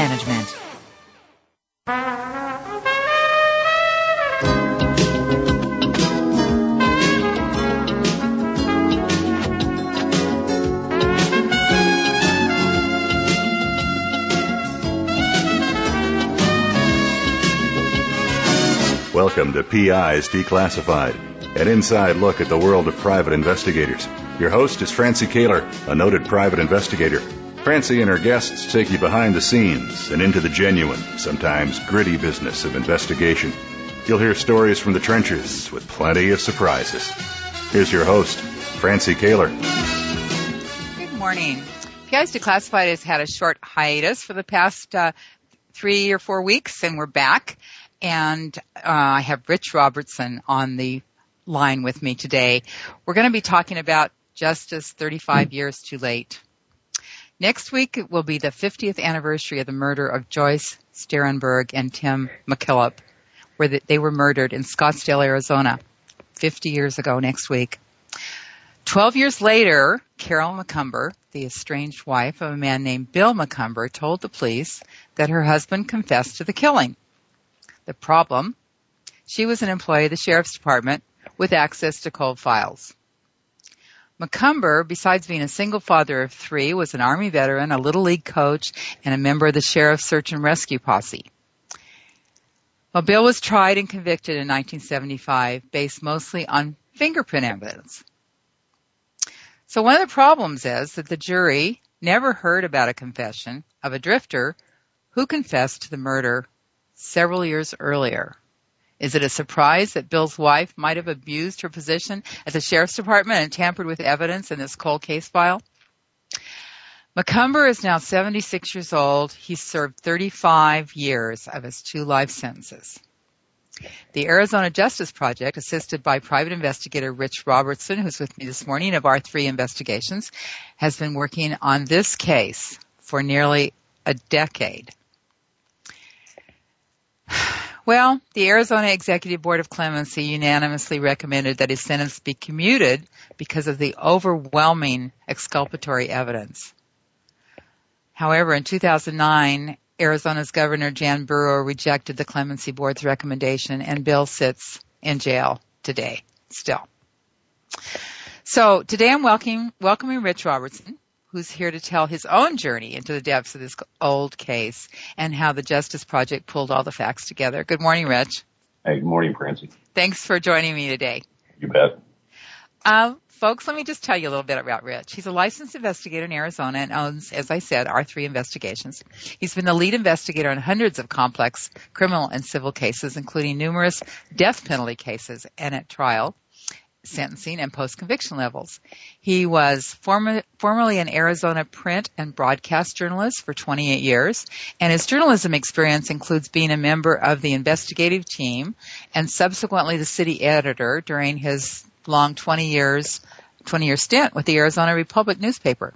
management. Welcome to PIs Declassified, an inside look at the world of private investigators. Your host is Francie Koehler, a noted private investigator. Francie and her guests take you behind the scenes and into the genuine, sometimes gritty business of investigation. You'll hear stories from the trenches with plenty of surprises. Here's your host, Francie Koehler. Good morning. PIs Declassified has had a short hiatus for the past uh, three or four weeks, and we're back and uh, I have Rich Robertson on the line with me today. We're going to be talking about Justice 35 years too late. Next week will be the 50th anniversary of the murder of Joyce Sterrenberg and Tim McKillop, where they were murdered in Scottsdale, Arizona, 50 years ago next week. Twelve years later, Carol Macumber, the estranged wife of a man named Bill Macumber, told the police that her husband confessed to the killing. The problem? She was an employee of the sheriff's department with access to cold files. Macumber, besides being a single father of three, was an Army veteran, a Little League coach, and a member of the Sheriff's Search and Rescue Posse. Well, Bill was tried and convicted in 1975 based mostly on fingerprint evidence. So one of the problems is that the jury never heard about a confession of a drifter who confessed to the murder several years earlier. Is it a surprise that Bill's wife might have abused her position at the sheriff's department and tampered with evidence in this cold case file? Macumber is now 76 years old. He served 35 years of his two life sentences. The Arizona Justice Project, assisted by private investigator Rich Robertson, who's with me this morning of R3 Investigations, has been working on this case for nearly a decade. Well, the Arizona Executive Board of Clemency unanimously recommended that his sentence be commuted because of the overwhelming exculpatory evidence. However, in 2009, Arizona's Governor Jan Brewer rejected the Clemency Board's recommendation and Bill sits in jail today still. So today I'm welcoming, welcoming Rich Robertson who's here to tell his own journey into the depths of this old case and how the Justice Project pulled all the facts together. Good morning, Rich. Hey, good morning, Francie. Thanks for joining me today. You bet. Uh, folks, let me just tell you a little bit about Rich. He's a licensed investigator in Arizona and owns, as I said, R3 Investigations. He's been the lead investigator on hundreds of complex criminal and civil cases, including numerous death penalty cases and at trial sentencing and post-conviction levels. He was former, formerly an Arizona print and broadcast journalist for 28 years, and his journalism experience includes being a member of the investigative team and subsequently the city editor during his long 20 years, 20 year stint with the Arizona Republic newspaper.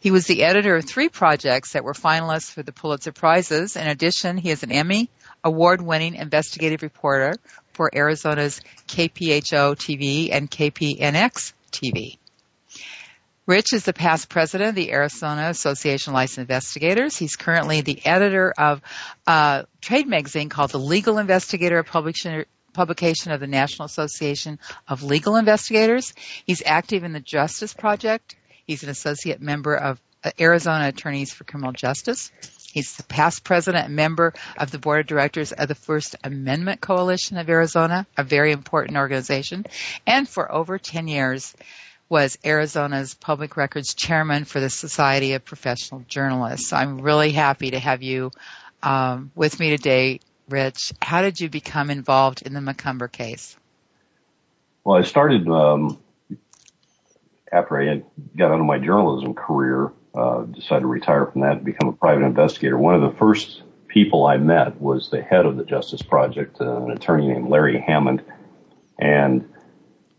He was the editor of three projects that were finalists for the Pulitzer Prizes. In addition, he is an Emmy award-winning investigative reporter for Arizona's KPHO TV and KPNX TV. Rich is the past president of the Arizona Association of Licensed Investigators. He's currently the editor of a trade magazine called The Legal Investigator, a publication of the National Association of Legal Investigators. He's active in the Justice Project. He's an associate member of uh, Arizona Attorneys for Criminal Justice. He's the past president and member of the board of directors of the First Amendment Coalition of Arizona, a very important organization, and for over 10 years was Arizona's public records chairman for the Society of Professional Journalists. So I'm really happy to have you um, with me today, Rich. How did you become involved in the Macumber case? Well, I started um, after I got into my journalism career uh, decided to retire from that and become a private investigator, one of the first people I met was the head of the Justice Project, uh, an attorney named Larry Hammond. And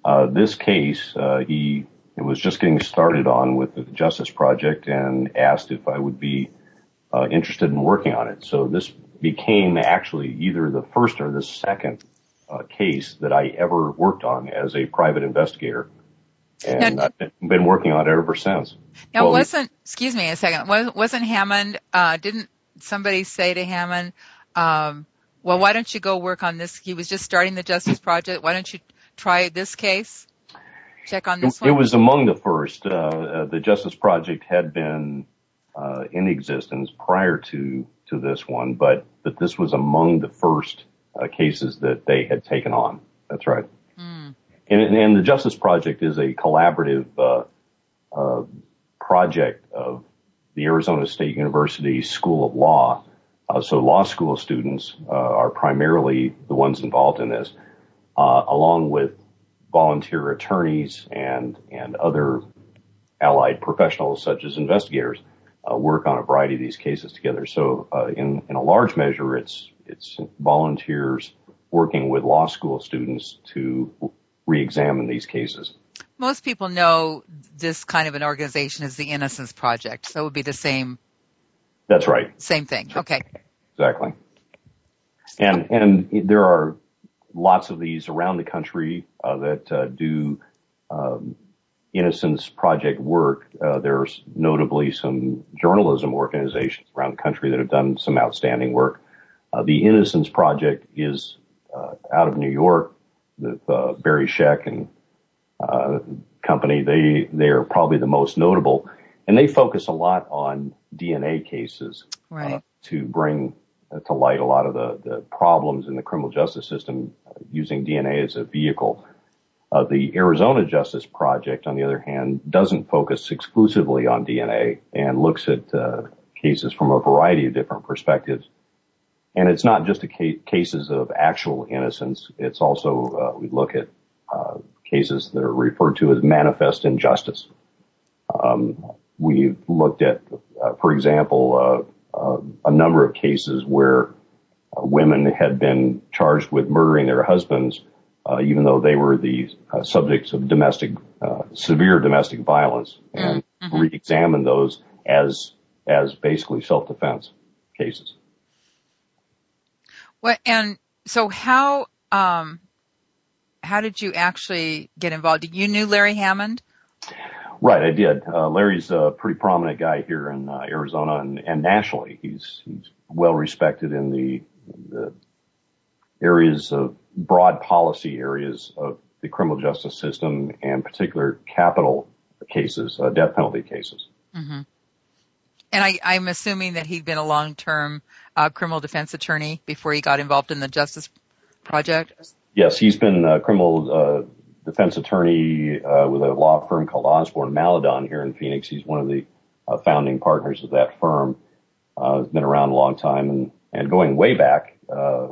uh, this case, uh, he was just getting started on with the Justice Project and asked if I would be uh, interested in working on it. So this became actually either the first or the second uh, case that I ever worked on as a private investigator. And I've been working on it ever since. Now, wasn't, excuse me a second, wasn't Hammond, uh, didn't somebody say to Hammond, um, well, why don't you go work on this? He was just starting the Justice Project. Why don't you try this case? Check on this one. It was among the first. Uh, uh, the Justice Project had been uh, in existence prior to to this one, but but this was among the first uh, cases that they had taken on. That's right. And, and, the Justice Project is a collaborative uh, uh, project of the Arizona State University School of Law. Uh, so law school students uh, are primarily the ones involved in this, uh, along with volunteer attorneys and and other allied professionals such as investigators uh, work on a variety of these cases together. So uh, in in a large measure, it's it's volunteers working with law school students to re-examine these cases. Most people know this kind of an organization as the Innocence Project, so it would be the same. That's right. Same thing. Okay. Exactly. And and there are lots of these around the country uh, that uh, do um, Innocence Project work. Uh, there's notably some journalism organizations around the country that have done some outstanding work. Uh, the Innocence Project is uh, out of New York uh, Barry Scheck and uh, company. They they are probably the most notable, and they focus a lot on DNA cases right. to bring to light a lot of the, the problems in the criminal justice system using DNA as a vehicle. Uh, the Arizona Justice Project, on the other hand, doesn't focus exclusively on DNA and looks at uh, cases from a variety of different perspectives. And it's not just ca- cases of actual innocence. It's also, uh, we look at uh, cases that are referred to as manifest injustice. Um, we've looked at, uh, for example, uh, a number of cases where women had been charged with murdering their husbands, even though they were the subjects of domestic, severe domestic violence, and mm-hmm. re-examine those as as basically self-defense cases. Well, and so how um, how did you actually get involved? You knew Larry Hammond? Right, I did. Uh, Larry's a pretty prominent guy here in uh, Arizona and, and nationally. He's he's well respected in the the areas of broad policy areas of the criminal justice system and particular capital cases, uh, death penalty cases. Mm-hmm. And I, I'm assuming that he'd been a long-term uh, criminal defense attorney before he got involved in the Justice Project. Yes, he's been a criminal uh, defense attorney uh, with a law firm called Osborn Maledon here in Phoenix. He's one of the uh, founding partners of that firm. Uh, he's been around a long time and, and going way back uh,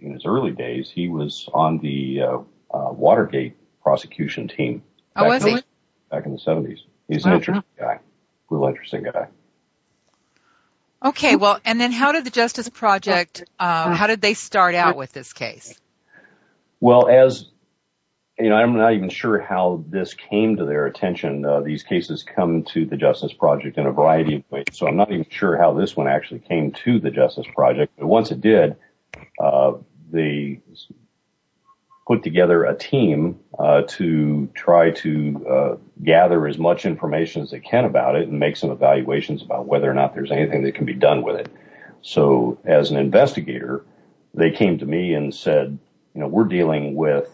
in his early days, he was on the uh, uh, Watergate prosecution team. Oh, was he? Back in the 70s. He's an interesting guy, real interesting guy. Okay, well, and then how did the Justice Project, uh, how did they start out with this case? Well, as you know, I'm not even sure how this came to their attention. Uh, these cases come to the Justice Project in a variety of ways, so I'm not even sure how this one actually came to the Justice Project. But once it did, uh, the put together a team uh, to try to uh, gather as much information as they can about it and make some evaluations about whether or not there's anything that can be done with it. So as an investigator, they came to me and said, you know, we're dealing with,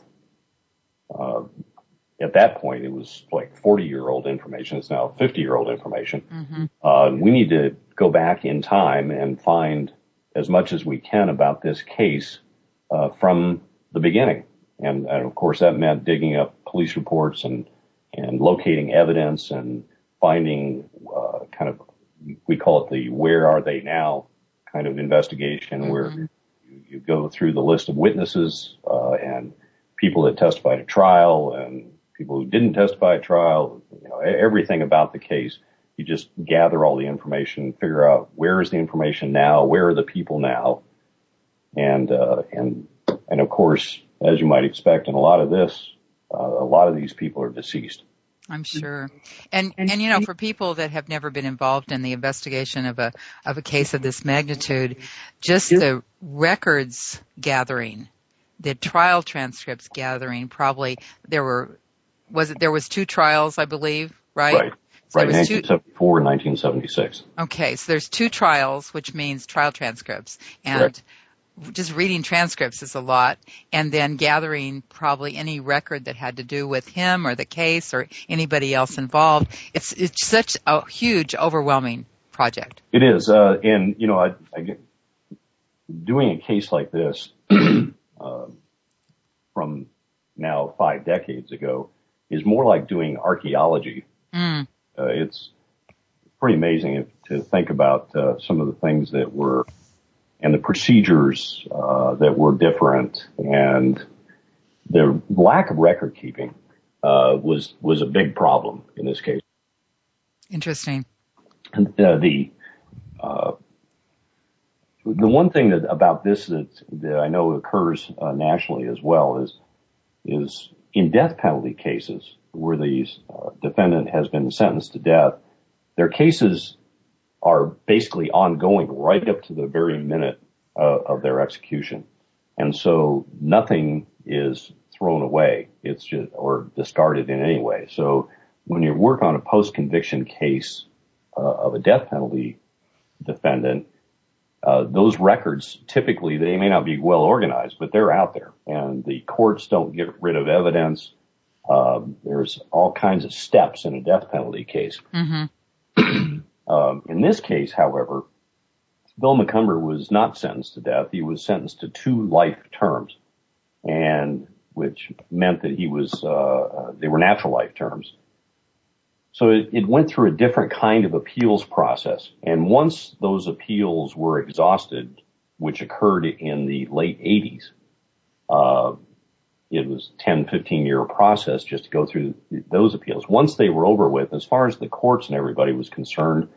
uh, at that point, it was like 40 year old information. It's now 50 year old information. Mm-hmm. Uh, we need to go back in time and find as much as we can about this case uh, from the beginning. And, and of course that meant digging up police reports and, and locating evidence and finding, uh, kind of, we call it the where are they now kind of investigation mm-hmm. where you, you, go through the list of witnesses, uh, and people that testified at trial and people who didn't testify at trial, you know, everything about the case you just gather all the information, figure out where is the information now, where are the people now, and uh, and and of course, as you might expect, in a lot of this, uh, a lot of these people are deceased. I'm sure. And and you know, for people that have never been involved in the investigation of a of a case of this magnitude, just the records gathering, the trial transcripts gathering, probably there were was it there was two trials, I believe, right? Right. So right, 1974 and 1976. Okay, so there's two trials, which means trial transcripts, and just reading transcripts is a lot and then gathering probably any record that had to do with him or the case or anybody else involved. It's, it's such a huge, overwhelming project. It is. Uh, and, you know, I, I get, doing a case like this, uh, from now five decades ago is more like doing archaeology. Mm. Uh, it's pretty amazing if, to think about, uh, some of the things that were and the procedures uh, that were different and the lack of record keeping uh, was was a big problem in this case. Interesting. And, uh, the uh, the one thing that about this that, that I know occurs uh, nationally as well is is in death penalty cases where the uh, defendant has been sentenced to death, their cases are basically ongoing right up to the very minute uh, of their execution. And so nothing is thrown away. It's just, or discarded in any way. So when you work on a post-conviction case uh, of a death penalty defendant, uh, those records typically they may not be well organized, but they're out there, and the courts don't get rid of evidence. Uh, there's all kinds of steps in a death penalty case. Um, in this case, however, Bill Macumber was not sentenced to death. He was sentenced to two life terms, and which meant that he was uh, uh, they were natural life terms. So it, went through a different kind of appeals process, and once those appeals were exhausted, which occurred in the late 80s, uh, it was 10, 15 year process just to go through those appeals. Once they were over with, as far as the courts and everybody was concerned,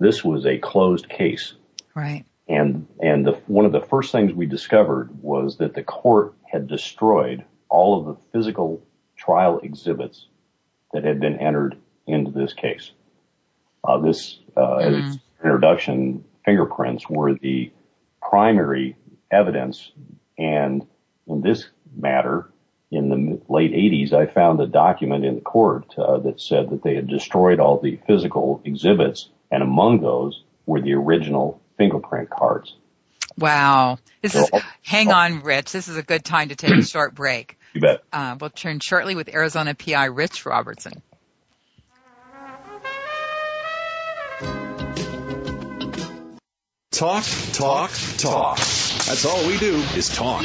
this was a closed case. Right. And, and the, one of the first things we discovered was that the court had destroyed all of the physical trial exhibits that had been entered into this case. Uh, this, uh, mm-hmm. introduction, fingerprints were the primary evidence. And in this matter, in the late 80s, I found a document in the court uh, that said that they had destroyed all the physical exhibits, and among those were the original fingerprint cards. Wow. This is, hang on, Rich. This is a good time to take a short break. You bet. Uh, we'll turn shortly with Arizona PI Rich Robertson. Talk, talk, talk. That's all we do is talk.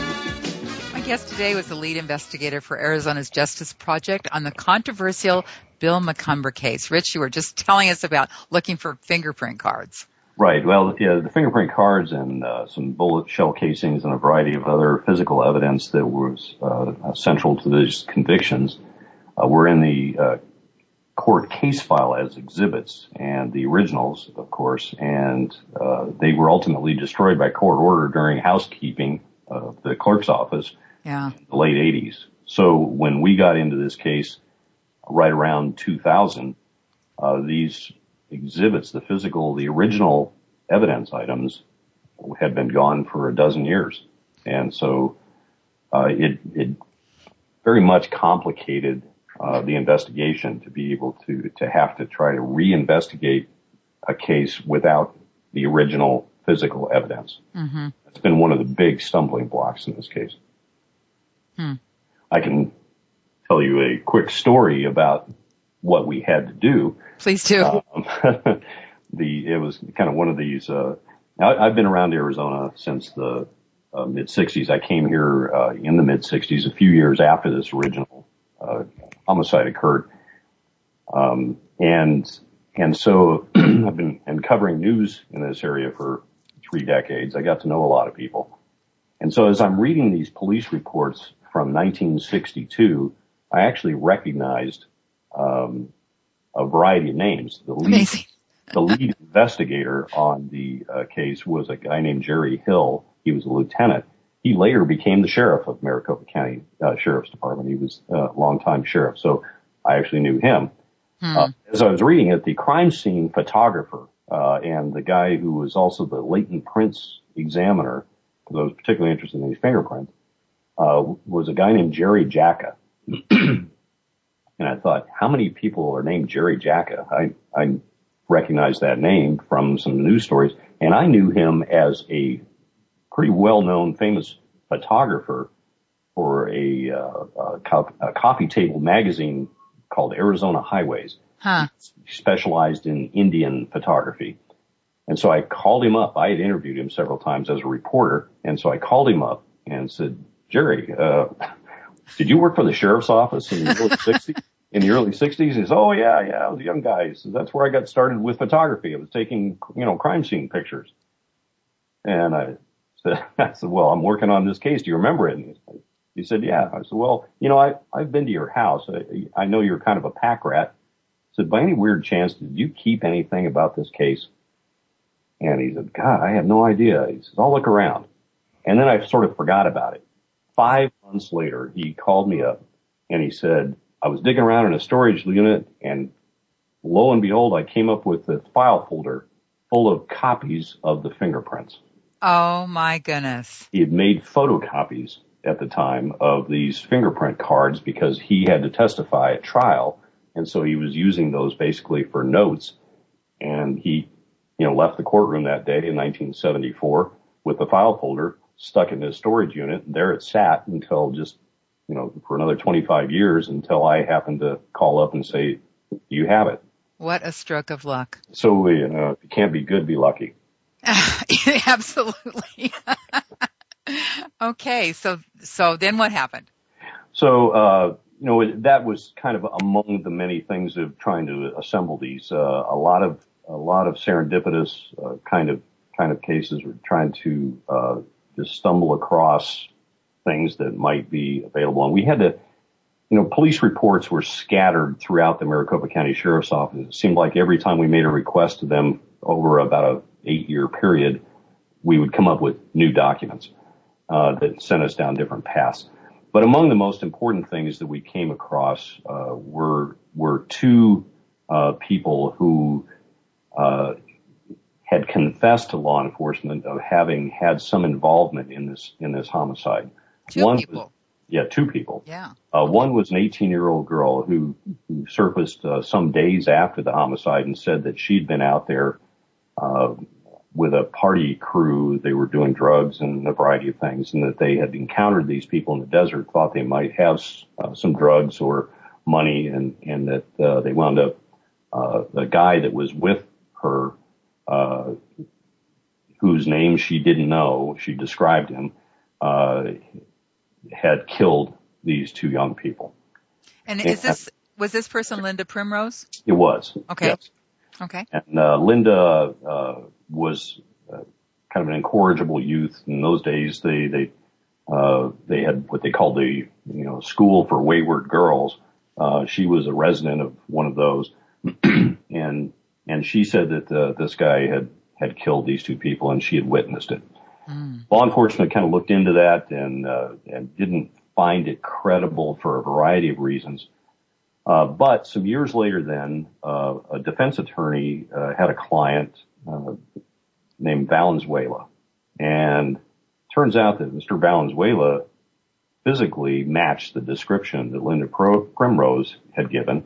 guest today was the lead investigator for Arizona's Justice Project on the controversial Bill Macumber case. Rich, you were just telling us about looking for fingerprint cards. Right. Well, yeah, the fingerprint cards and uh, some bullet shell casings and a variety of other physical evidence that was uh, central to these convictions uh, were in the uh, court case file as exhibits and the originals, of course, and uh, they were ultimately destroyed by court order during housekeeping of the clerk's office yeah. the late 80s. So when we got into this case right around 2000, uh, these exhibits, the physical, the original evidence items had been gone for a dozen years. And so uh, it, it very much complicated uh, the investigation to be able to, to have to try to reinvestigate a case without the original physical evidence. Mm-hmm. It's been one of the big stumbling blocks in this case. Hmm. I can tell you a quick story about what we had to do. Please do. Um, the it was kind of one of these. Uh, I, have been around Arizona since the uh, mid '60s. I came here uh, in the mid '60s, a few years after this original uh, homicide occurred, um, and and so I've been and covering news in this area for three decades. I got to know a lot of people, and so as I'm reading these police reports from 1962, I actually recognized um, a variety of names. The lead, the lead investigator on the uh, case was a guy named Jerry Hill. He was a lieutenant. He later became the sheriff of Maricopa County uh, Sheriff's Department. He was a longtime sheriff, so I actually knew him. Hmm. Uh, as I was reading it, the crime scene photographer uh, and the guy who was also the latent prints examiner, because I was particularly interested in these fingerprints, uh, was a guy named Jerry Jacka. and I thought, how many people are named Jerry Jacka? I, I recognized that name from some news stories and I knew him as a pretty well-known famous photographer for a, uh, a, co- a coffee table magazine called Arizona Highways. Huh. He specialized in Indian photography. And so I called him up. I had interviewed him several times as a reporter. And so I called him up and said, Jerry, uh, did you work for the sheriff's office in the early 60s? In the early 60s? He says, oh yeah, yeah, I was a young guy. So that's where I got started with photography. I was taking, you know, crime scene pictures. And I said, I said, well, I'm working on this case. Do you remember it? And he said, yeah. I said, well, you know, I, I've been to your house. I, I know you're kind of a pack rat. I said, by any weird chance, did you keep anything about this case? And he said, God, I have no idea. He says, I'll look around. And then I sort of forgot about it five months later, he called me up and he said, I was digging around in a storage unit and lo and behold, I came up with a file folder full of copies of the fingerprints. Oh my goodness. He had made photocopies at the time of these fingerprint cards because he had to testify at trial. And so he was using those basically for notes. And he, you know, left the courtroom that day in 1974 with the file folder stuck in his storage unit. And there it sat until just, you know, for another 25 years until I happened to call up and say, you have it. What a stroke of luck. So, you know, if you can't be good, be lucky. Absolutely. okay. So, so then what happened? So, uh, you know, that was kind of among the many things of trying to assemble these. Uh, a lot of, a lot of serendipitous, uh, kind of, kind of cases were trying to, uh, just stumble across things that might be available. And we had to, you know, police reports were scattered throughout the Maricopa County Sheriff's Office. It seemed like every time we made a request to them over about a eight year period, we would come up with new documents uh, that sent us down different paths. But among the most important things that we came across uh, were were two uh, people who uh, had confessed to law enforcement of having had some involvement in this in this homicide. Two One people. Was, Yeah, two people. Yeah. Uh, one was an 18 year old girl who, who surfaced uh, some days after the homicide and said that she'd been out there uh, with a party crew. They were doing drugs and a variety of things, and that they had encountered these people in the desert, thought they might have uh, some drugs or money, and and that uh, they wound up uh, the guy that was with her, uh, whose name she didn't know, she described him, uh, had killed these two young people. And is this was this person Linda Primrose? It was. Okay. Yes. Okay. And uh, Linda uh, was uh, kind of an incorrigible youth. In those days, they they uh, they had what they called the you know school for wayward girls. Uh, she was a resident of one of those, and and she said that uh, this guy had had killed these two people, and she had witnessed it. Mm. Law enforcement kind of looked into that and uh, and didn't find it credible for a variety of reasons. Uh, but some years later, then uh, a defense attorney uh, had a client uh, named Valenzuela, and turns out that Mr. Valenzuela physically matched the description that Linda Pro- Primrose had given,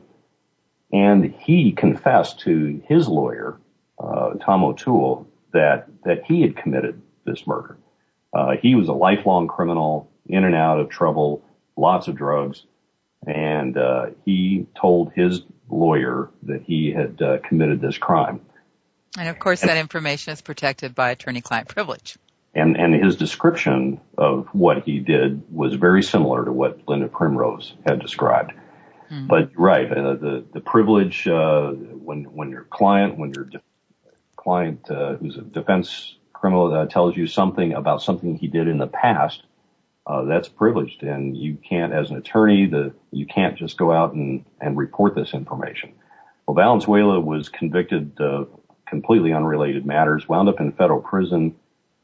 and he confessed to his lawyer, uh, Tom O'Toole, that that he had committed this murder. Uh, he was a lifelong criminal, in and out of trouble, lots of drugs, and uh, he told his lawyer that he had uh, committed this crime. And of course, that information is protected by attorney-client privilege. And and his description of what he did was very similar to what Linda Primrose had described. Hmm. But right, uh, the the privilege uh, when when your client when your de- client uh, who's a defense criminal uh, tells you something about something he did in the past, uh, that's privileged, and you can't, as an attorney, the you can't just go out and and report this information. Well, Valenzuela was convicted of completely unrelated matters, wound up in federal prison,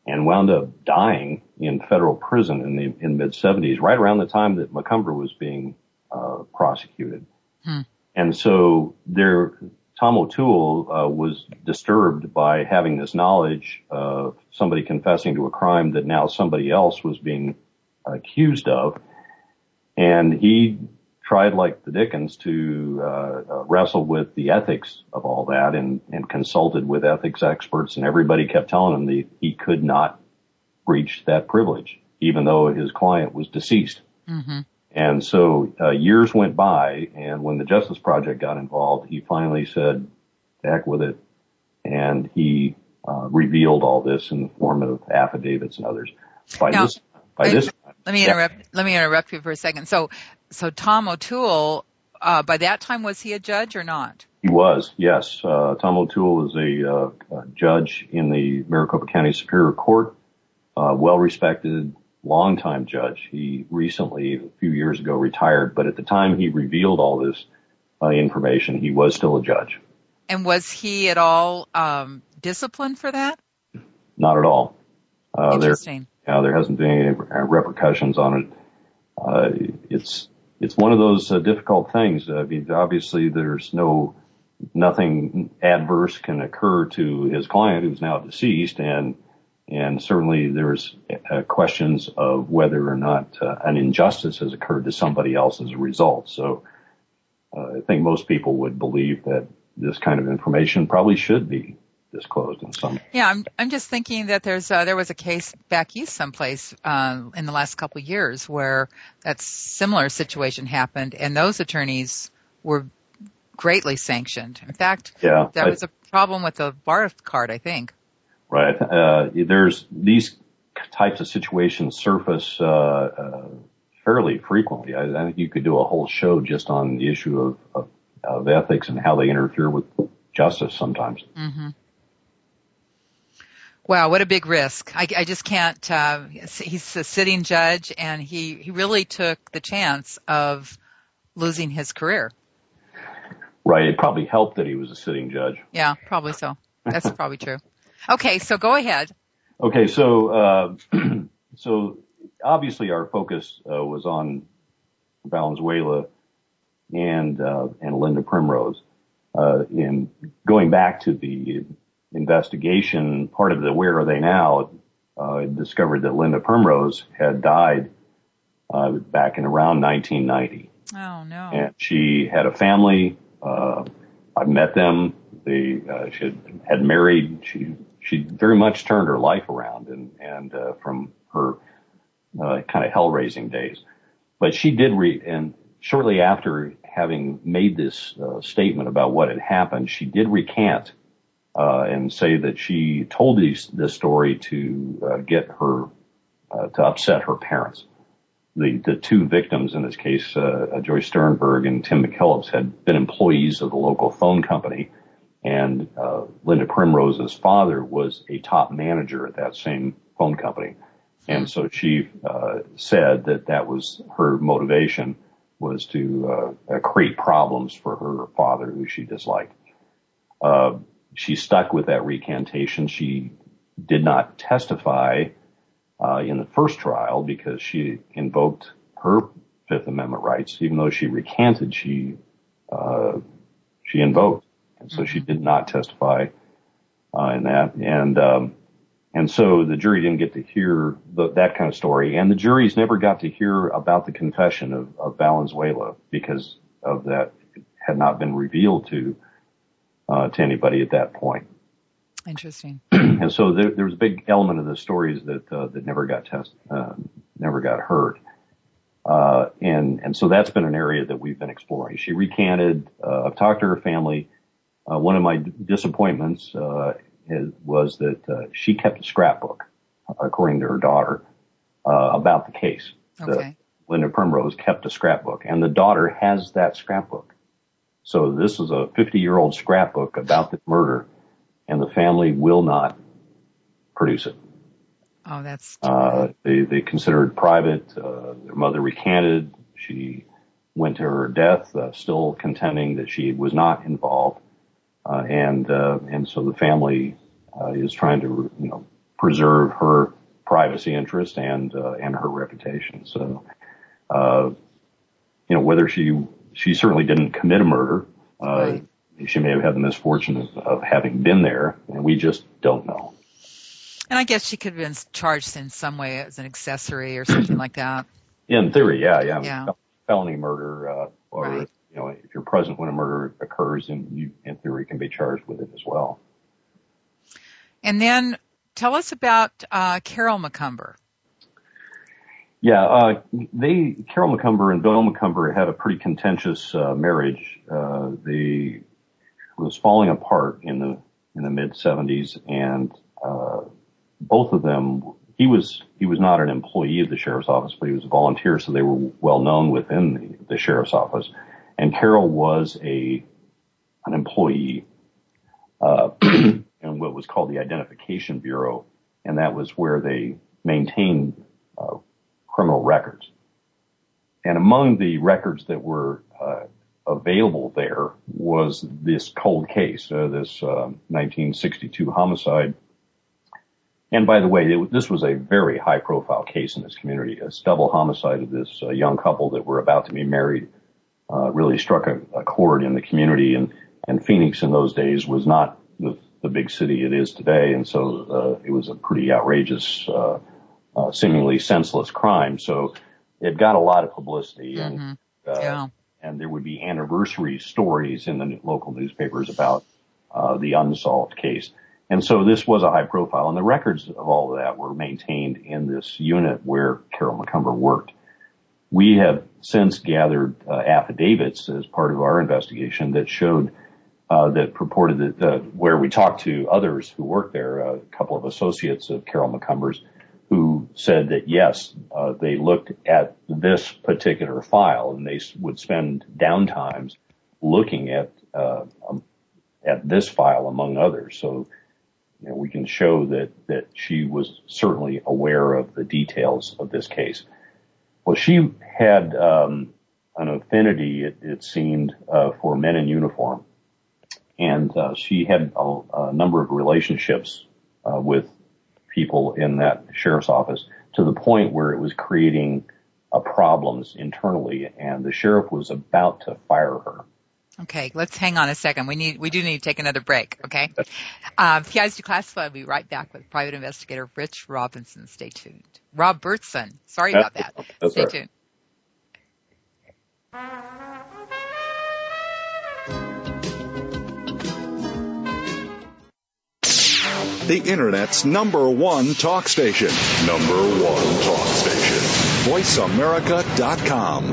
and wound up dying in federal prison in the in mid 70s, right around the time that Macumber was being uh, prosecuted. Hmm. And so there, Tom O'Toole uh, was disturbed by having this knowledge of somebody confessing to a crime that now somebody else was being accused of, and he tried like the Dickens to uh, uh, wrestle with the ethics of all that and, and consulted with ethics experts and everybody kept telling him that he could not breach that privilege even though his client was deceased. Mm-hmm. And so uh, years went by and when the Justice Project got involved, he finally said, heck with it. And he uh, revealed all this in the form of affidavits and others. By Now, this, by I- this, Let me interrupt. Let me interrupt you for a second. So, so Tom O'Toole, uh, by that time, was he a judge or not? He was, yes. Uh, Tom O'Toole was a, uh, a judge in the Maricopa County Superior Court, uh, well respected, longtime judge. He recently, a few years ago, retired, but at the time he revealed all this uh, information, he was still a judge. And was he at all um, disciplined for that? Not at all. Uh, Interesting. yeah, there hasn't been any repercussions on it. Uh, it's it's one of those uh, difficult things. I mean, obviously, there's no nothing adverse can occur to his client who's now deceased, and and certainly there's uh, questions of whether or not uh, an injustice has occurred to somebody else as a result. So uh, I think most people would believe that this kind of information probably should be disclosed in some. Yeah, I'm I'm just thinking that there's uh, there was a case back east someplace uh, in the last couple of years where that similar situation happened, and those attorneys were greatly sanctioned. In fact, Yeah, that I- was a problem with the bar card, I think. Right. Uh, there's these types of situations surface uh, uh, fairly frequently. I, I think you could do a whole show just on the issue of, of, ethics and how they interfere with justice sometimes. hmm Wow, what a big risk! I, I just can't. Uh, he's a sitting judge, and he he really took the chance of losing his career. Right. It probably helped that he was a sitting judge. Yeah, probably so. That's probably true. Okay, so go ahead. Okay. So, uh, so obviously our focus uh, was on Valenzuela and uh, and Linda Primrose. Uh, in going back to the investigation, part of the where are they now uh, discovered that Linda Primrose had died uh, back in around 1990. Oh no! And she had a family. Uh, I met them. They uh, she had, had married. She she very much turned her life around and and uh, from her uh, kind of hell raising days. But she did read, and shortly after having made this uh, statement about what had happened, she did recant uh, and say that she told these, this story to uh, get her uh, to upset her parents. The the two victims in this case, Joyce Sterrenberg and Tim McKillop, had been employees of the local phone company, and uh, Linda Primrose's father was a top manager at that same phone company. And so she uh, said that that was her motivation was to uh, create problems for her father, who she disliked. Uh, she stuck with that recantation. She did not testify uh, in the first trial because she invoked her Fifth Amendment rights, even though she recanted. She uh, she invoked, and so she did not testify uh, in that. And um, and so the jury didn't get to hear the, that kind of story. And the juries never got to hear about the confession of, of Valenzuela because of that it had not been revealed to, uh, to anybody at that point. Interesting. and so there, there was a big element of the stories that, uh, that never got tested, uh, never got heard. Uh, and, and so that's been an area that we've been exploring. She recanted, uh, I've talked to her family. Uh, one of my disappointments, uh, is, was that uh, she kept a scrapbook, according to her daughter, uh, about the case. Okay. The, Linda Primrose kept a scrapbook, and the daughter has that scrapbook. So this is a 50-year-old scrapbook about the murder, and the family will not produce it. Oh, that's. Uh, they they consider it private. Uh, their mother recanted. She went to her death, uh, still contending that she was not involved. Uh, and uh, and so the family uh, is trying to you know preserve her privacy interest and and her reputation. So you know whether she she certainly didn't commit a murder. Right. She may have had the misfortune of, of having been there, and we just don't know. And I guess she could have been charged in some way as an accessory or something like that. In theory, yeah, yeah. Yeah. Felony murder, uh, or Right. You know, if you're present when a murder occurs, then you, in theory, can be charged with it as well. And then tell us about uh, Carol Macumber. Yeah, uh, they Carol Macumber and Bill Macumber had a pretty contentious uh, marriage. Uh, they was falling apart in the in the mid '70s, and uh, both of them. He was he was not an employee of the sheriff's office, but he was a volunteer, so they were well known within the, the sheriff's office. And Carol was a an employee uh, in what was called the Identification Bureau, and that was where they maintained uh, criminal records. And among the records that were uh, available there was this cold case, this uh, 1962 homicide. And by the way, this was a very high profile case in this community. A double homicide of this young couple that were about to be married uh, really struck a, a chord in the community. And, and Phoenix in those days was not the, the big city it is today. And so uh, it was a pretty outrageous uh, uh, seemingly senseless crime. So it got a lot of publicity and, Mhm. uh, Yeah. and there would be anniversary stories in the local newspapers about, uh, the unsolved case. And so this was a high profile and the records of all of that were maintained in this unit where Carol Macumber worked. We have since gathered uh, affidavits as part of our investigation that showed uh, that purported that uh, where we talked to others who worked there, a couple of associates of Carol Macumber's, who said that yes, uh, they looked at this particular file and they would spend downtimes looking at uh, um, at this file among others. So we can show that that she was certainly aware of the details of this case. Well, she had um, an affinity, it, it seemed, uh, for men in uniform, and uh, she had a, a number of relationships uh, with people in that sheriff's office to the point where it was creating uh, problems internally, and the sheriff was about to fire her. Okay, let's hang on a second. We need, we do need to take another break. Okay. Uh, PIs Declassified. We'll be right back with private investigator Rich Robinson. Stay tuned. Rob Robertson. Sorry about that. That's Stay all right. tuned. The Internet's number one talk station. Number one talk station. VoiceAmerica.com.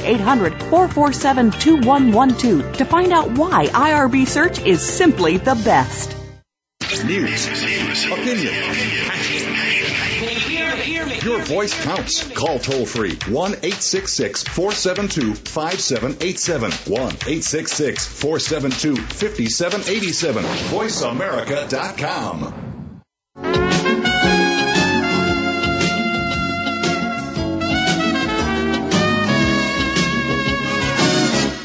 1-800-447-2112 to find out why IRB Search is simply the best. News, opinion. Your voice counts. Call toll free 1 866 472 5787. 1 866 472 5787. VoiceAmerica.com.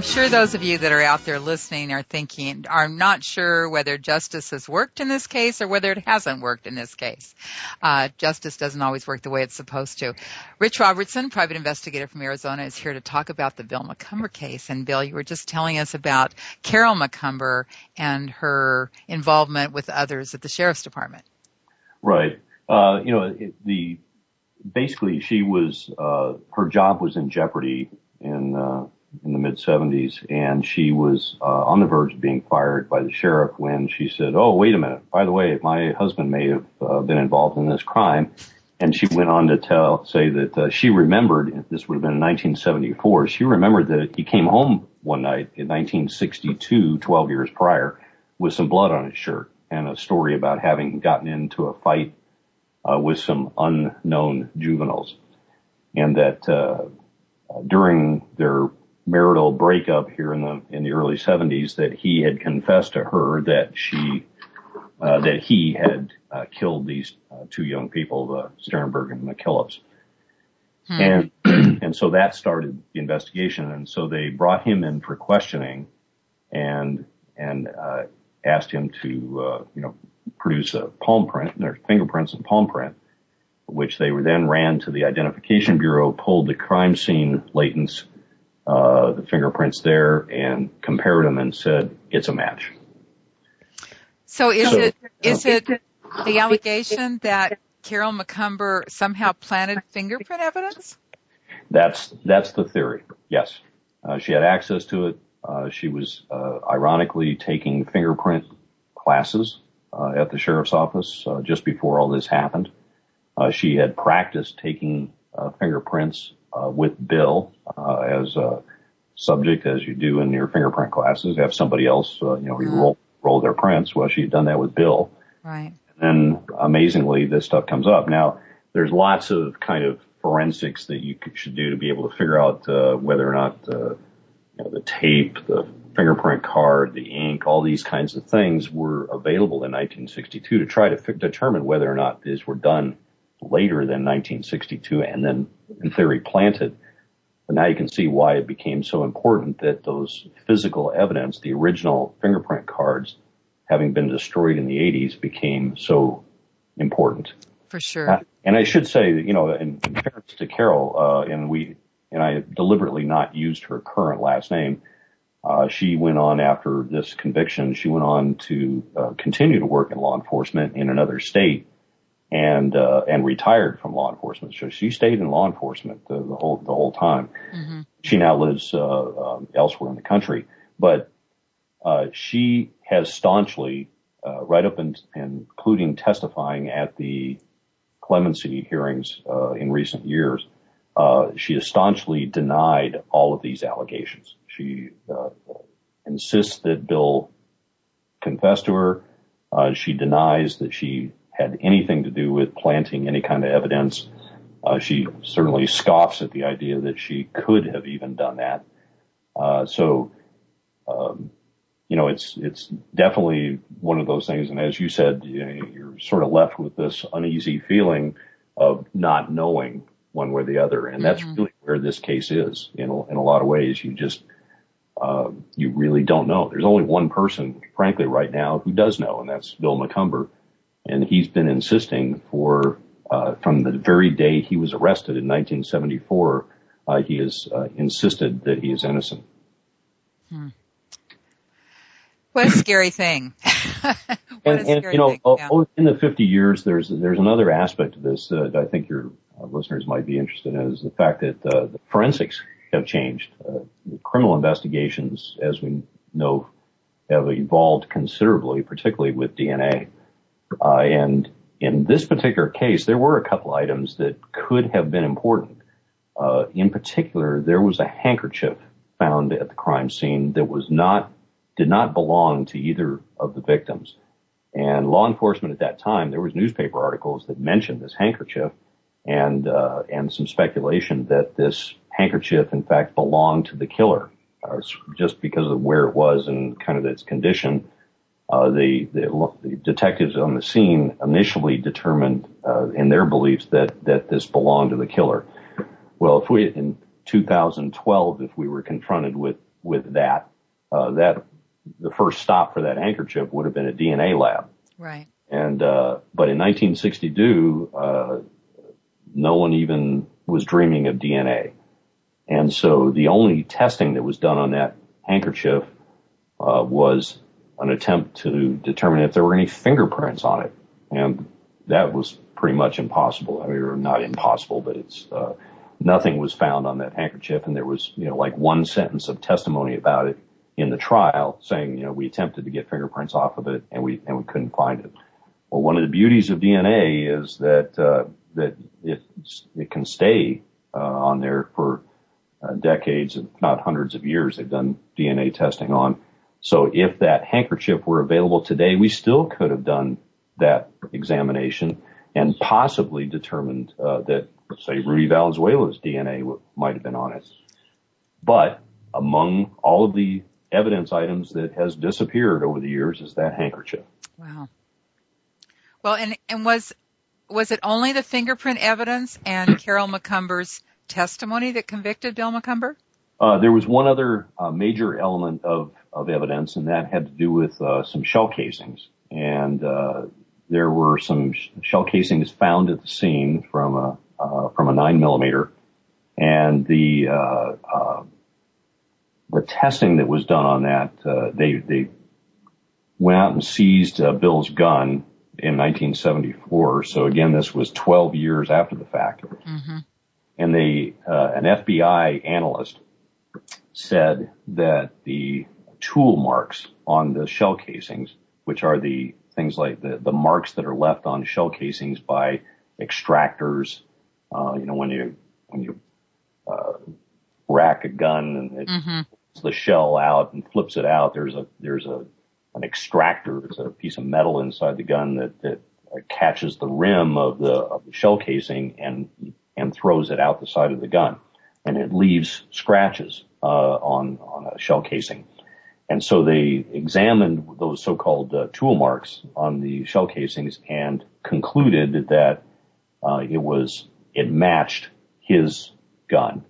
I'm sure those of you that are out there listening are thinking, are not sure whether justice has worked in this case or whether it hasn't worked in this case. Uh, justice doesn't always work the way it's supposed to. Rich Robertson, private investigator from Arizona, is here to talk about the Bill Macumber case. And Bill, you were just telling us about Carol Macumber and her involvement with others at the sheriff's department. Right. Uh, you know, it, the basically she was uh, her job was in jeopardy in in the mid 70s, and she was uh, on the verge of being fired by the sheriff when she said, "Oh, wait a minute. By the way, my husband may have uh, been involved in this crime." And she went on to tell, say that uh, she remembered, this would have been in 1974, she remembered that he came home one night in 1962, 12 years prior, with some blood on his shirt and a story about having gotten into a fight uh, with some unknown juveniles. And that uh, during their marital breakup here in the in the early 70s that he had confessed to her that she uh, that he had uh, killed these uh, two young people, the Sterrenberg and McKillops. Hmm. And and so that started the investigation, and so they brought him in for questioning, and and uh, asked him to uh, you know produce a palm print, their fingerprints and palm print, which they were then ran to the Identification Bureau, pulled the crime scene latents uh, the fingerprints there and compared them and said it's a match. So is so, it is it the allegation that Carol Macumber somehow planted fingerprint evidence? That's that's the theory. Yes, uh, she had access to it. Uh, she was uh, ironically taking fingerprint classes uh, at the sheriff's office uh, just before all this happened. she had practiced taking fingerprints uh, with Bill uh, as a subject, as you do in your fingerprint classes. Have somebody else, uh, you know, mm-hmm. roll roll their prints. Well, she had done that with Bill. Right. And then amazingly, this stuff comes up. Now, there's lots of kind of forensics that you should do to be able to figure out uh, whether or not uh, you know, the tape, the fingerprint card, the ink, all these kinds of things were available in 1962 to try to f- determine whether or not these were done later than 1962 and then in theory planted. But now you can see why it became so important that those physical evidence, the original fingerprint cards, having been destroyed in the 80s, became so important. For sure. Uh, and I should say, you know, in, in fairness to Carol, uh, and we, and I deliberately not used her current last name. Uh, she went on after this conviction. She went on to uh, continue to work in law enforcement in another state and uh, and retired from law enforcement. So she stayed in law enforcement the, the whole the whole time. Mm-hmm. She now lives uh, um, elsewhere in the country, but uh, she has staunchly, uh, right up and including testifying at the clemency hearings uh, in recent years, uh, she has staunchly denied all of these allegations. She insists that Bill confessed to her. she denies that she had anything to do with planting any kind of evidence. Uh, she certainly scoffs at the idea that she could have even done that. Uh, so, um, you know, it's it's definitely one of those things. And as you said, you know, you're sort of left with this uneasy feeling of not knowing one way or the other, and that's mm-hmm. really where this case is. In a, in a lot of ways, you just uh, you really don't know. There's only one person, frankly, right now who does know, and that's Bill Macumber and he's been insisting for uh, from the very day he was arrested in 1974. Uh, he has uh, insisted that he is innocent. Hmm. What a scary thing. and, and you know, yeah. In the 50 years, there's there's another aspect of this that I think your uh, listeners might be interested in is the fact that uh, the forensics have changed. Uh, criminal investigations, as we know, have evolved considerably, particularly with DNA. Uh, and in this particular case, there were a couple items that could have been important. Uh, in particular, there was a handkerchief found at the crime scene that was not, did not belong to either of the victims. And law enforcement at that time, there was newspaper articles that mentioned this handkerchief and, uh, and some speculation that this handkerchief in fact belonged to the killer, just because of where it was and kind of its condition the, the, the, detectives on the scene initially determined uh, in their beliefs that that this belonged to the killer. Well, if we in 2012, if we were confronted with with that, uh, that the first stop for that handkerchief would have been a DNA lab. Right. And uh, but in 1962, uh, no one even was dreaming of DNA, and so the only testing that was done on that handkerchief uh, was an attempt to determine if there were any fingerprints on it. And that was pretty much impossible. I mean, not impossible, but it's, uh, nothing was found on that handkerchief. And there was, you know, like one sentence of testimony about it in the trial saying, you know, we attempted to get fingerprints off of it and we, and we couldn't find it. Well, one of the beauties of DNA is that, uh, that it, it can stay, uh, on there for uh, decades, if not hundreds of years. They've done DNA testing on so if that handkerchief were available today, we still could have done that examination and possibly determined uh, that, say, Rudy Valenzuela's DNA w- might have been on it. But among all of the evidence items that has disappeared over the years is that handkerchief. Wow. Well, and, and was, was it only the fingerprint evidence and Carol Macumber's testimony that convicted Bill Macumber? Uh, there was one other uh, major element of of evidence, and that had to do with uh, some shell casings. And uh, there were some sh- shell casings found at the scene from a uh, from a nine millimeter, and the uh, uh, the testing that was done on that, uh, they they went out and seized Bill's gun in 1974. So again, this was 12 years after the fact. Mm-hmm. And they an FBI analyst said that the tool marks on the shell casings, which are the things like the, the marks that are left on shell casings by extractors. Uh, you know, when you, when you, uh, rack a gun and it mm-hmm. pulls the shell out and flips it out, there's a, there's a, an extractor. It's a piece of metal inside the gun that, that catches the rim of the, of the shell casing and, and throws it out the side of the gun. And it leaves scratches, uh, on, on a shell casing. And so they examined those so-called uh, tool marks on the shell casings and concluded that uh, it was it matched his gun.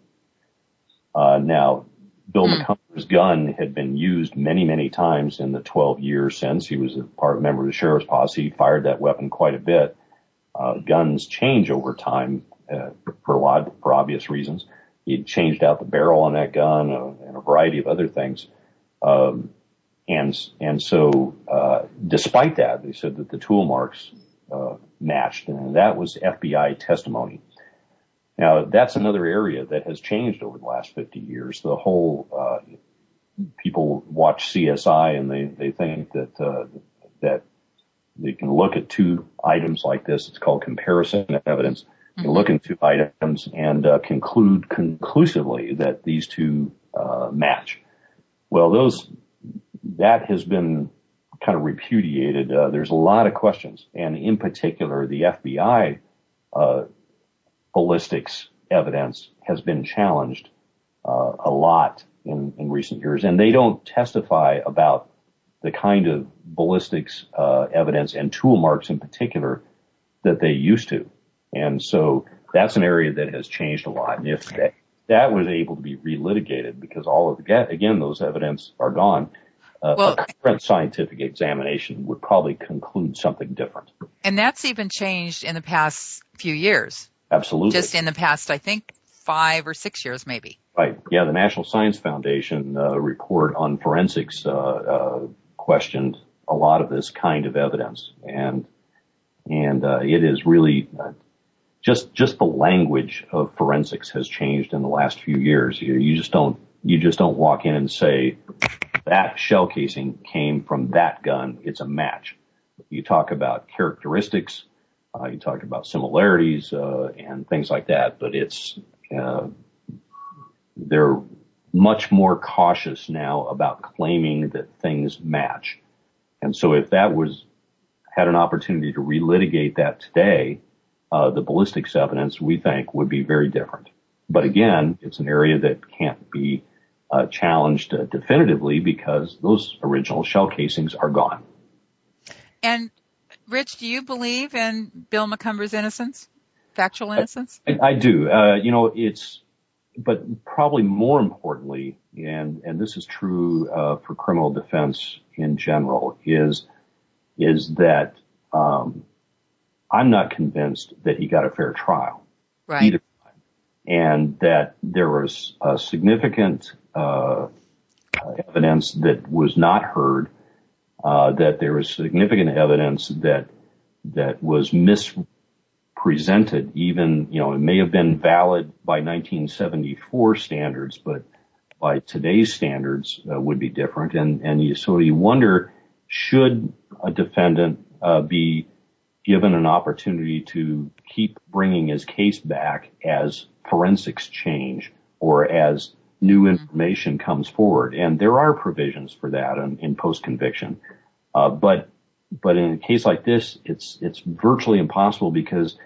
Uh, now, Bill mm. Macumber's gun had been used many, many times in the 12 years since he was a part member of the sheriff's posse. He fired that weapon quite a bit. Uh, guns change over time uh, for a lot for obvious reasons. He changed out the barrel on that gun uh, and a variety of other things. Um, and and so, uh, despite that, they said that the tool marks uh, matched, and that was FBI testimony. Now, that's another area that has changed over the last 50 years. The whole uh, people watch CSI and they they think that uh, that they can look at two items like this. It's called comparison evidence. You look at two items and uh, conclude conclusively that these two uh, match. Well, those that has been kind of repudiated. Uh, there's a lot of questions, and in particular, the FBI uh, ballistics evidence has been challenged uh, a lot in, in recent years, and they don't testify about the kind of ballistics uh, evidence and tool marks in particular that they used to. And so that's an area that has changed a lot. And if that, that was able to be relitigated because all of the, again, those evidence are gone, uh, well, a current scientific examination would probably conclude something different. And that's even changed in the past few years. Absolutely. Just in the past, I think five or six years, maybe. Right. Yeah. The National Science Foundation uh, report on forensics uh, uh questioned a lot of this kind of evidence, and and uh, it is really uh, just just the language of forensics has changed in the last few years. You, you just don't you just don't walk in and say that shell casing came from that gun. It's a match. You talk about characteristics, uh, you talk about similarities uh, and things like that, but it's uh, they're much more cautious now about claiming that things match. And so if that was had an opportunity to relitigate that today, the ballistics evidence we think would be very different. But again, it's an area that can't be uh, challenged uh, definitively because those original shell casings are gone. And Rich, do you believe in Bill Macumber's innocence, factual innocence? I, I do. Uh, you know, it's, but probably more importantly, and and this is true uh, for criminal defense in general, is is that um, I'm not convinced that he got a fair trial. Right. Either time. And that there was a significant uh, evidence that was not heard, uh, that there was significant evidence that that was mispresented. Even you know it may have been valid by 1974 standards, but by today's standards uh, would be different. And and you, so you wonder should a defendant uh, be given an opportunity to keep bringing his case back as forensics change or as new information comes forward. And there are provisions for that in, in post-conviction. Uh, but, but in a case like this, it's, it's virtually impossible because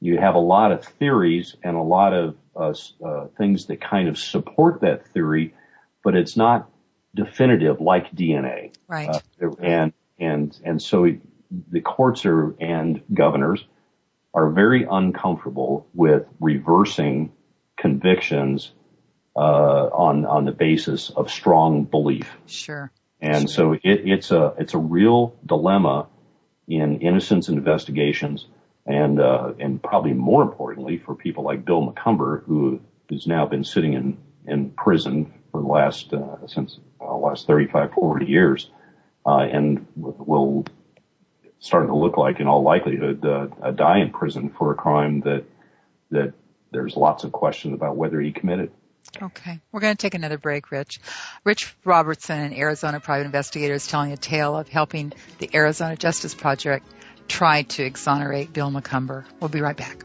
you have a lot of theories and a lot of uh, uh, things that kind of support that theory, but it's not definitive like DNA. Right. And and and so the courts are and governors are very uncomfortable with reversing convictions uh, on on the basis of strong belief. Sure. And sure. so it, it's a it's a real dilemma in innocence investigations, and uh, and probably more importantly for people like Bill Macumber, who has now been sitting in in prison for the last uh, since uh, last 35, 40 years, uh, and will start to look like, in all likelihood, uh, die in prison for a crime that that there's lots of questions about whether he committed. Okay. We're going to take another break, Rich. Rich Robertson, an Arizona private investigator, is telling a tale of helping the Arizona Justice Project try to exonerate Bill Macumber. We'll be right back.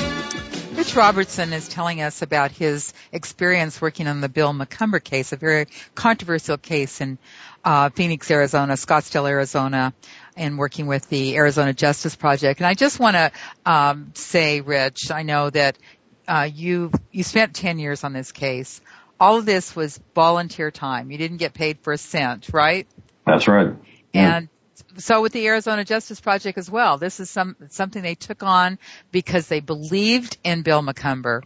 Rich Robertson is telling us about his experience working on the Bill Macumber case, a very controversial case in uh, Phoenix, Arizona, Scottsdale, Arizona, and working with the Arizona Justice Project. And I just want to um, say, Rich, I know that uh, you you spent 10 years on this case. All of this was volunteer time. You didn't get paid for a cent, right? That's right. Yeah. So with the Arizona Justice Project as well. This is some something they took on because they believed in Bill Macumber.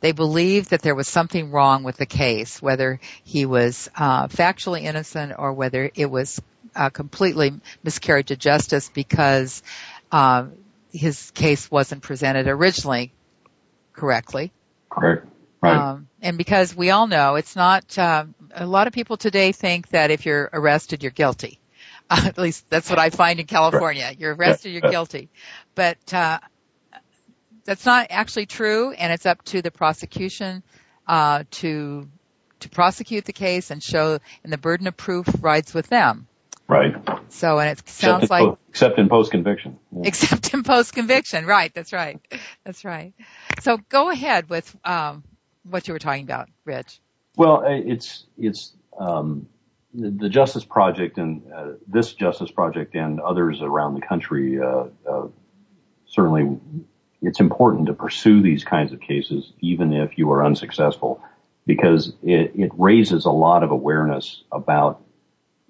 They believed that there was something wrong with the case, whether he was uh, factually innocent or whether it was uh, completely miscarriage of justice because uh, his case wasn't presented originally correctly. Correct. Right. Um, and because we all know it's not, uh, a lot of people today think that if you're arrested, you're guilty. At least that's what I find in California. You're arrested, you're guilty. But uh, that's not actually true, and it's up to the prosecution uh, to to prosecute the case and show, and the burden of proof rides with them. Right. So, and it sounds except like po- except in post conviction. Yeah. Except in post conviction, right? That's right. That's right. So, go ahead with um, what you were talking about, Rich. Well, it's it's um, the, Justice Project and uh, this Justice Project and others around the country uh, uh, certainly it's important to pursue these kinds of cases, even if you are unsuccessful, because it, it raises a lot of awareness about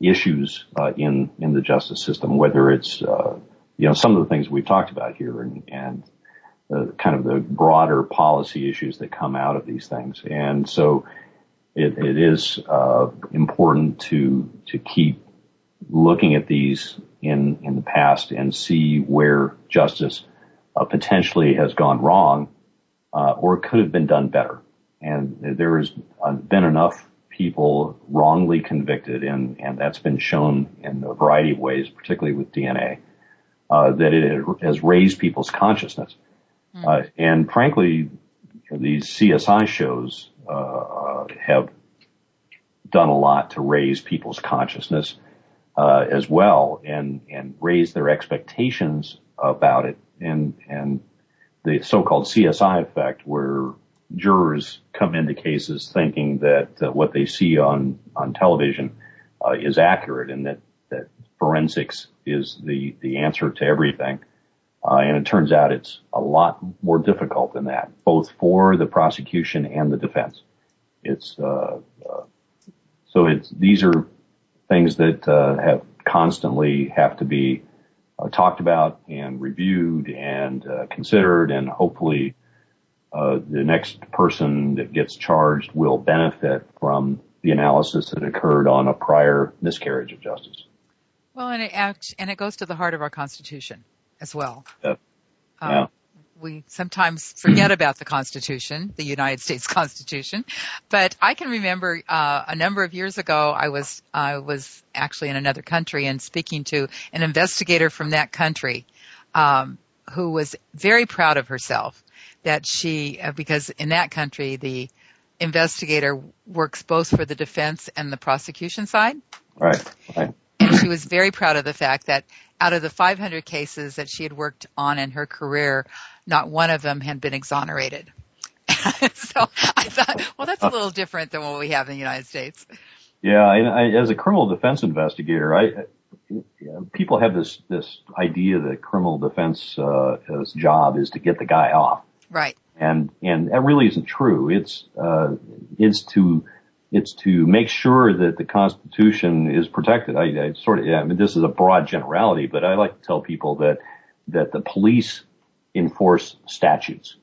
issues uh, in in the justice system, whether it's uh, you know some of the things we've talked about here and and uh, kind of the broader policy issues that come out of these things, and so it, it is uh, important to to keep looking at these in in the past and see where justice uh, potentially has gone wrong, uh, or could have been done better. And there has been enough people wrongly convicted, and, and that's been shown in a variety of ways, particularly with DNA, uh, that it has raised people's consciousness. Mm. and frankly, these CSI shows uh, have done a lot to raise people's consciousness as well, and and raise their expectations about it and and the so-called CSI effect, where jurors come into cases thinking that uh, what they see on on television uh, is accurate, and that that forensics is the the answer to everything. Uh, and it turns out it's a lot more difficult than that, both for the prosecution and the defense. It's uh, uh, so it's these are things that uh, have constantly have to be uh, talked about and reviewed and uh, considered, and hopefully uh, the next person that gets charged will benefit from the analysis that occurred on a prior miscarriage of justice. Well, and it acts, and it goes to the heart of our Constitution as well. Yeah. Um, yeah. we sometimes forget about the Constitution, the United States Constitution. But I can remember uh, a number of years ago, I was I was actually in another country and speaking to an investigator from that country, um, who was very proud of herself that she uh, because in that country the investigator works both for the defense and the prosecution side. Right. Right. And she was very proud of the fact that out of the 500 cases that she had worked on in her career, not one of them had been exonerated. so I thought, well, that's a little different than what we have in the United States. Yeah, and I, as a criminal defense investigator, I people have this this idea that criminal defense uh, job is to get the guy off, right? And and that really isn't true. It's uh, it's to it's to make sure that the Constitution is protected. I, I sort of, yeah, I mean, this is a broad generality, but I like to tell people that that the police enforce statutes.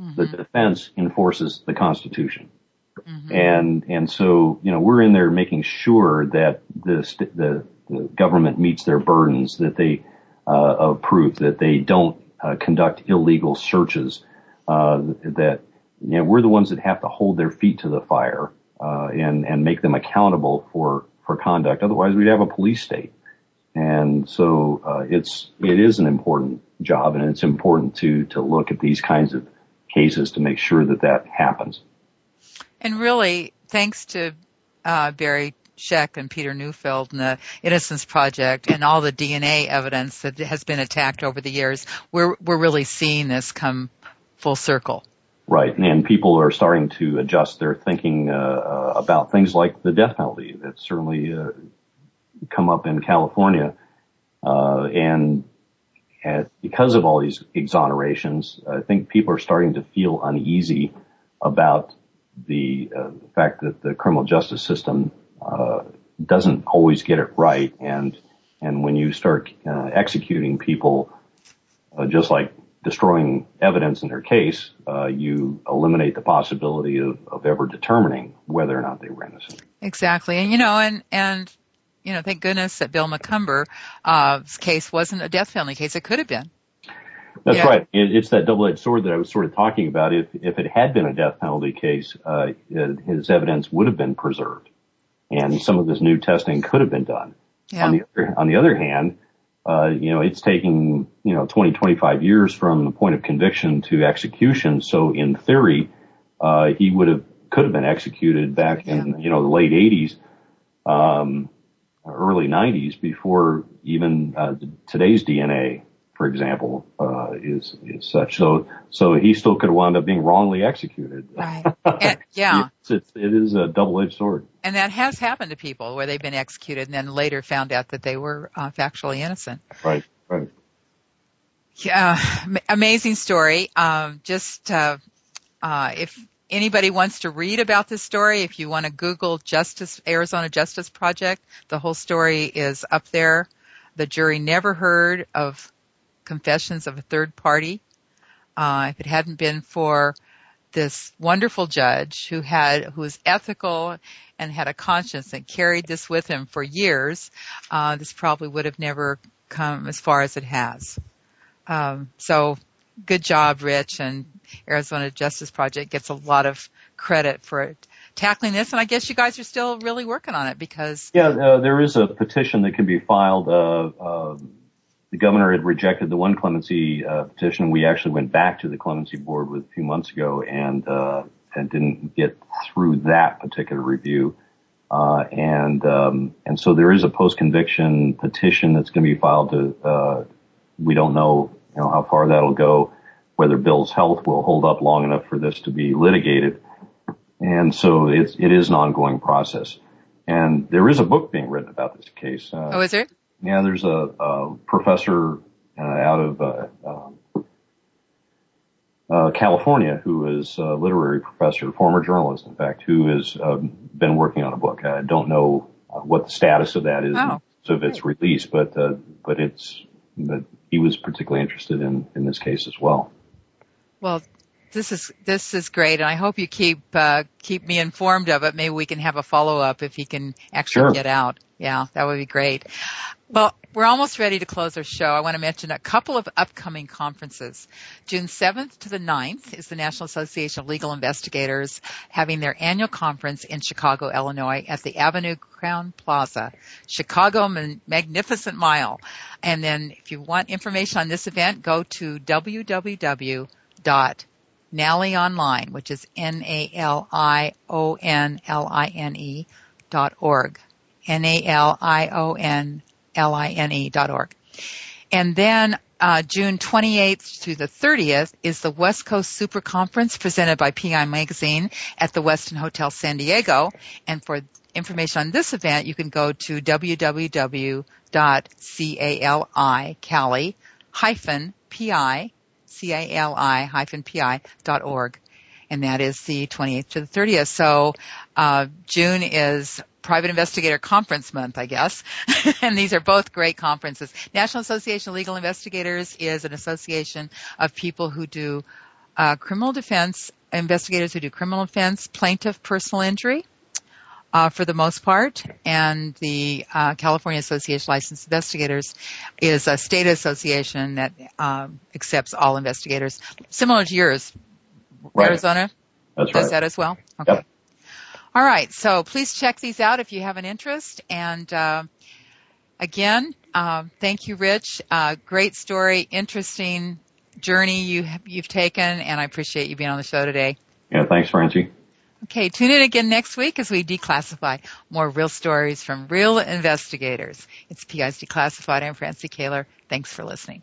Mm-hmm. The defense enforces the Constitution. Mm-hmm. And, and so, you know, we're in there making sure that the, the, the government meets their burdens, that they, uh, of proof, that they don't, uh, conduct illegal searches, uh, that, you know, we're the ones that have to hold their feet to the fire, uh, and, and make them accountable for, for conduct. Otherwise we'd have a police state. And so, uh, it's, it is an important job and it's important to, to look at these kinds of cases to make sure that that happens. And really, thanks to, uh, Barry Scheck and Peter Neufeld and the Innocence Project and all the DNA evidence that has been attacked over the years, we're, we're really seeing this come full circle. Right, and people are starting to adjust their thinking uh, uh, about things like the death penalty. That's certainly uh, come up in California, uh, and at, because of all these exonerations, I think people are starting to feel uneasy about the uh, fact that the criminal justice system uh, doesn't always get it right, and and when you start executing people, just like destroying evidence in their case, uh, you eliminate the possibility of, of ever determining whether or not they were innocent. Exactly, and you know, and and you know, thank goodness that Bill Macumber's uh, case wasn't a death penalty case. It could have been. That's right. It's that double-edged sword that I was sort of talking about. If if it had been a death penalty case, uh, his evidence would have been preserved, and some of this new testing could have been done. Yeah. On the on the other hand, uh, you know, it's taking you know 20, 25 years from the point of conviction to execution. So in theory, uh, he would have could have been executed back yeah. in you know the late 80s. Um, early 90s before even uh, today's DNA, for example, uh, is is such. So so he still could wound up being wrongly executed. Right. And, yeah. it's, it's, it is a double-edged sword. And that has happened to people where they've been executed and then later found out that they were uh, factually innocent. Right. Right. Yeah, amazing story. Um, just uh, uh, if anybody wants to read about this story, if you want to Google Justice, Arizona Justice Project, the whole story is up there. The jury never heard of confessions of a third party. Uh, if it hadn't been for this wonderful judge who had, who was ethical and had a conscience and carried this with him for years, uh, this probably would have never come as far as it has. Um, so good job, Rich, and Arizona Justice Project gets a lot of credit for tackling this. And I guess you guys are still really working on it because yeah, uh, there is a petition that can be filed. Uh, uh, the governor had rejected the one clemency uh, petition. We actually went back to the clemency board with a few months ago and uh, and didn't get through that particular review. Uh, and um, and so there is a post conviction petition that's going to be filed. To we don't know you know how far that'll go whether Bill's health will hold up long enough for this to be litigated. And so it's, it is an ongoing process. And there is a book being written about this case. Oh, is there? Yeah, there's a, a professor uh, out of uh, um, uh, California who is a literary professor, former journalist, in fact, who has um, been working on a book. I don't know uh, what the status of that is oh, of its release, but uh, but it's but he was particularly interested in in this case as well. Well, this is this is great, and I hope you keep uh, keep me informed of it. Maybe we can have a follow up if he can actually sure. get out. Yeah, that would be great. Well, we're almost ready to close our show. I want to mention a couple of upcoming conferences. June 7th to the 9th is the National Association of Legal Investigators having their annual conference in Chicago, Illinois at the Avenue Crown Plaza, Chicago Magnificent Mile. And then if you want information on this event, go to www.nalionline, which is N-A-L-I-O-N-L-I-N-E dot org. N-A-L-I-O-N L-I-N-E dot org. And then uh, June 28th to the 30th is the West Coast Super Conference presented by PI Magazine at the Westin Hotel San Diego. And for information on this event, you can go to www.cali, Cali, hyphen PI, C-A-L-I hyphen PI dot org. And that is the 28th to the 30th. So, uh, June is Private Investigator Conference Month, I guess. and these are both great conferences. National Association of Legal Investigators is an association of people who do uh, criminal defense, investigators who do criminal defense, plaintiff personal injury. Uh, for the most part, and the uh, California Association of Licensed Investigators is a state association that um, accepts all investigators, similar to yours, Right. Arizona. That's Does that as well? Okay. Yep. All right. So please check these out if you have an interest. And uh, again, uh, thank you, Rich. Uh, great story, interesting journey you you've taken, and I appreciate you being on the show today. Yeah, thanks, Francie. Okay, tune in again next week as we declassify more real stories from real investigators. It's PI's Declassified. I'm Francie Koehler. Thanks for listening.